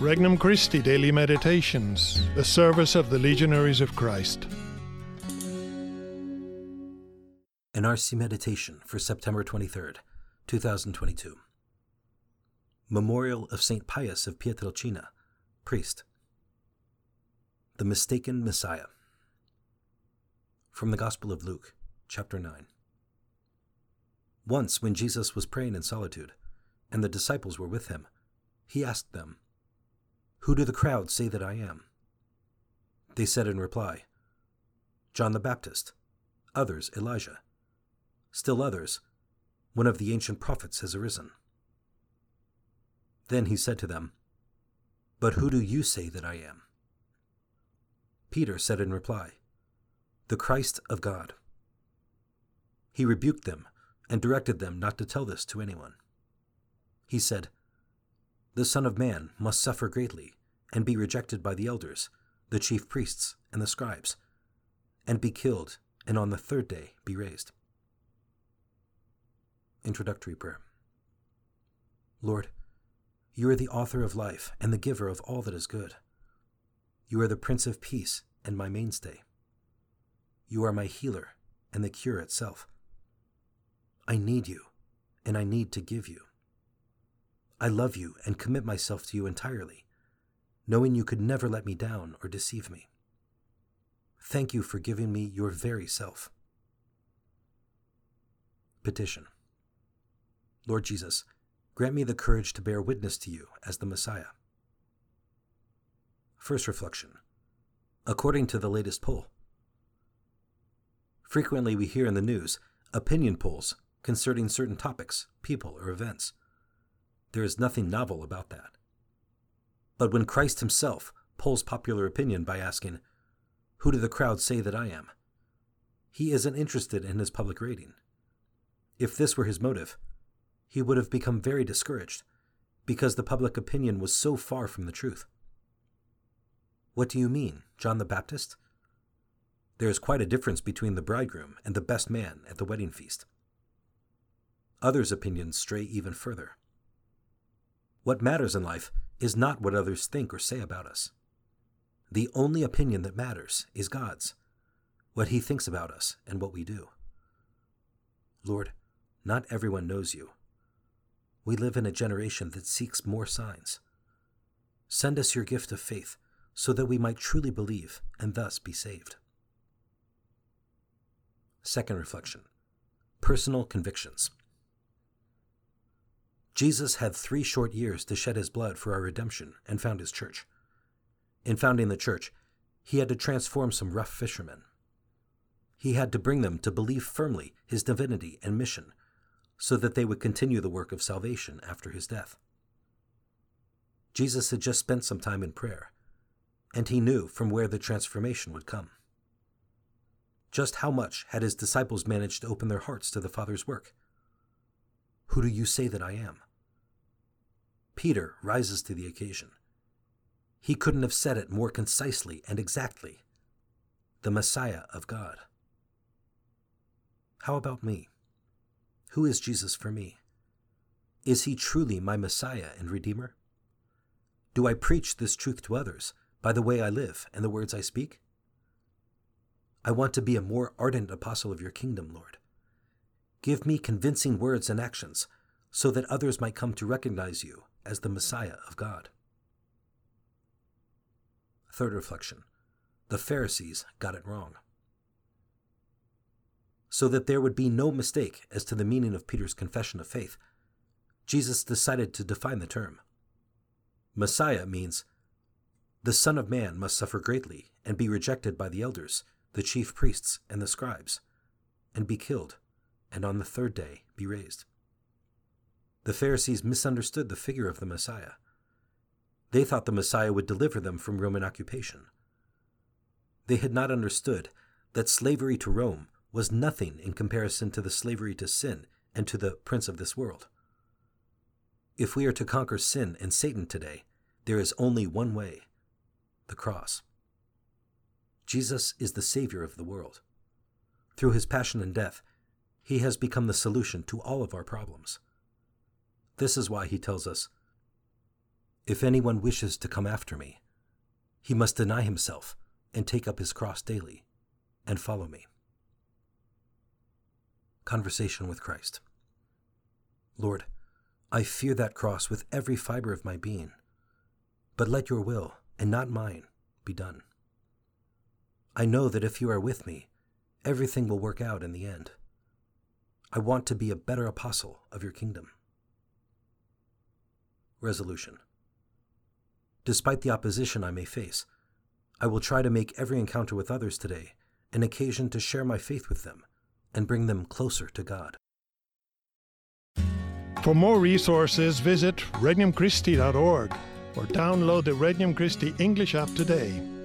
Regnum Christi Daily Meditations, the service of the Legionaries of Christ. An RC Meditation for September 23rd, 2022. Memorial of St. Pius of Pietrelcina, priest. The Mistaken Messiah. From the Gospel of Luke, chapter 9. Once, when Jesus was praying in solitude, and the disciples were with him, he asked them, Who do the crowd say that I am? They said in reply, John the Baptist, others Elijah, still others, one of the ancient prophets has arisen. Then he said to them, But who do you say that I am? Peter said in reply, The Christ of God. He rebuked them and directed them not to tell this to anyone. He said, The Son of Man must suffer greatly and be rejected by the elders, the chief priests, and the scribes, and be killed, and on the third day be raised. Introductory Prayer Lord, you are the author of life and the giver of all that is good. You are the Prince of Peace and my mainstay. You are my healer and the cure itself. I need you, and I need to give you. I love you and commit myself to you entirely, knowing you could never let me down or deceive me. Thank you for giving me your very self. Petition Lord Jesus, grant me the courage to bear witness to you as the Messiah. First reflection According to the latest poll, frequently we hear in the news opinion polls concerning certain topics, people, or events. There is nothing novel about that. But when Christ himself polls popular opinion by asking, Who do the crowd say that I am? he isn't interested in his public rating. If this were his motive, he would have become very discouraged because the public opinion was so far from the truth. What do you mean, John the Baptist? There is quite a difference between the bridegroom and the best man at the wedding feast. Others' opinions stray even further. What matters in life is not what others think or say about us. The only opinion that matters is God's, what He thinks about us and what we do. Lord, not everyone knows you. We live in a generation that seeks more signs. Send us your gift of faith so that we might truly believe and thus be saved. Second reflection Personal convictions. Jesus had three short years to shed his blood for our redemption and found his church. In founding the church, he had to transform some rough fishermen. He had to bring them to believe firmly his divinity and mission so that they would continue the work of salvation after his death. Jesus had just spent some time in prayer, and he knew from where the transformation would come. Just how much had his disciples managed to open their hearts to the Father's work? Who do you say that I am? Peter rises to the occasion. He couldn't have said it more concisely and exactly. The Messiah of God. How about me? Who is Jesus for me? Is he truly my Messiah and Redeemer? Do I preach this truth to others by the way I live and the words I speak? I want to be a more ardent apostle of your kingdom, Lord. Give me convincing words and actions so that others might come to recognize you as the Messiah of God. Third reflection the Pharisees got it wrong. So that there would be no mistake as to the meaning of Peter's confession of faith, Jesus decided to define the term. Messiah means the Son of Man must suffer greatly and be rejected by the elders, the chief priests, and the scribes, and be killed, and on the third day be raised. The Pharisees misunderstood the figure of the Messiah. They thought the Messiah would deliver them from Roman occupation. They had not understood that slavery to Rome was nothing in comparison to the slavery to sin and to the prince of this world. If we are to conquer sin and Satan today, there is only one way the cross. Jesus is the Savior of the world. Through his passion and death, he has become the solution to all of our problems. This is why he tells us If anyone wishes to come after me, he must deny himself and take up his cross daily and follow me. Conversation with Christ. Lord, I fear that cross with every fiber of my being, but let your will, and not mine, be done. I know that if you are with me, everything will work out in the end. I want to be a better apostle of your kingdom. Resolution Despite the opposition I may face, I will try to make every encounter with others today an occasion to share my faith with them and bring them closer to God. For more resources, visit regnumchristi.org or download the Regnum Christi English app today.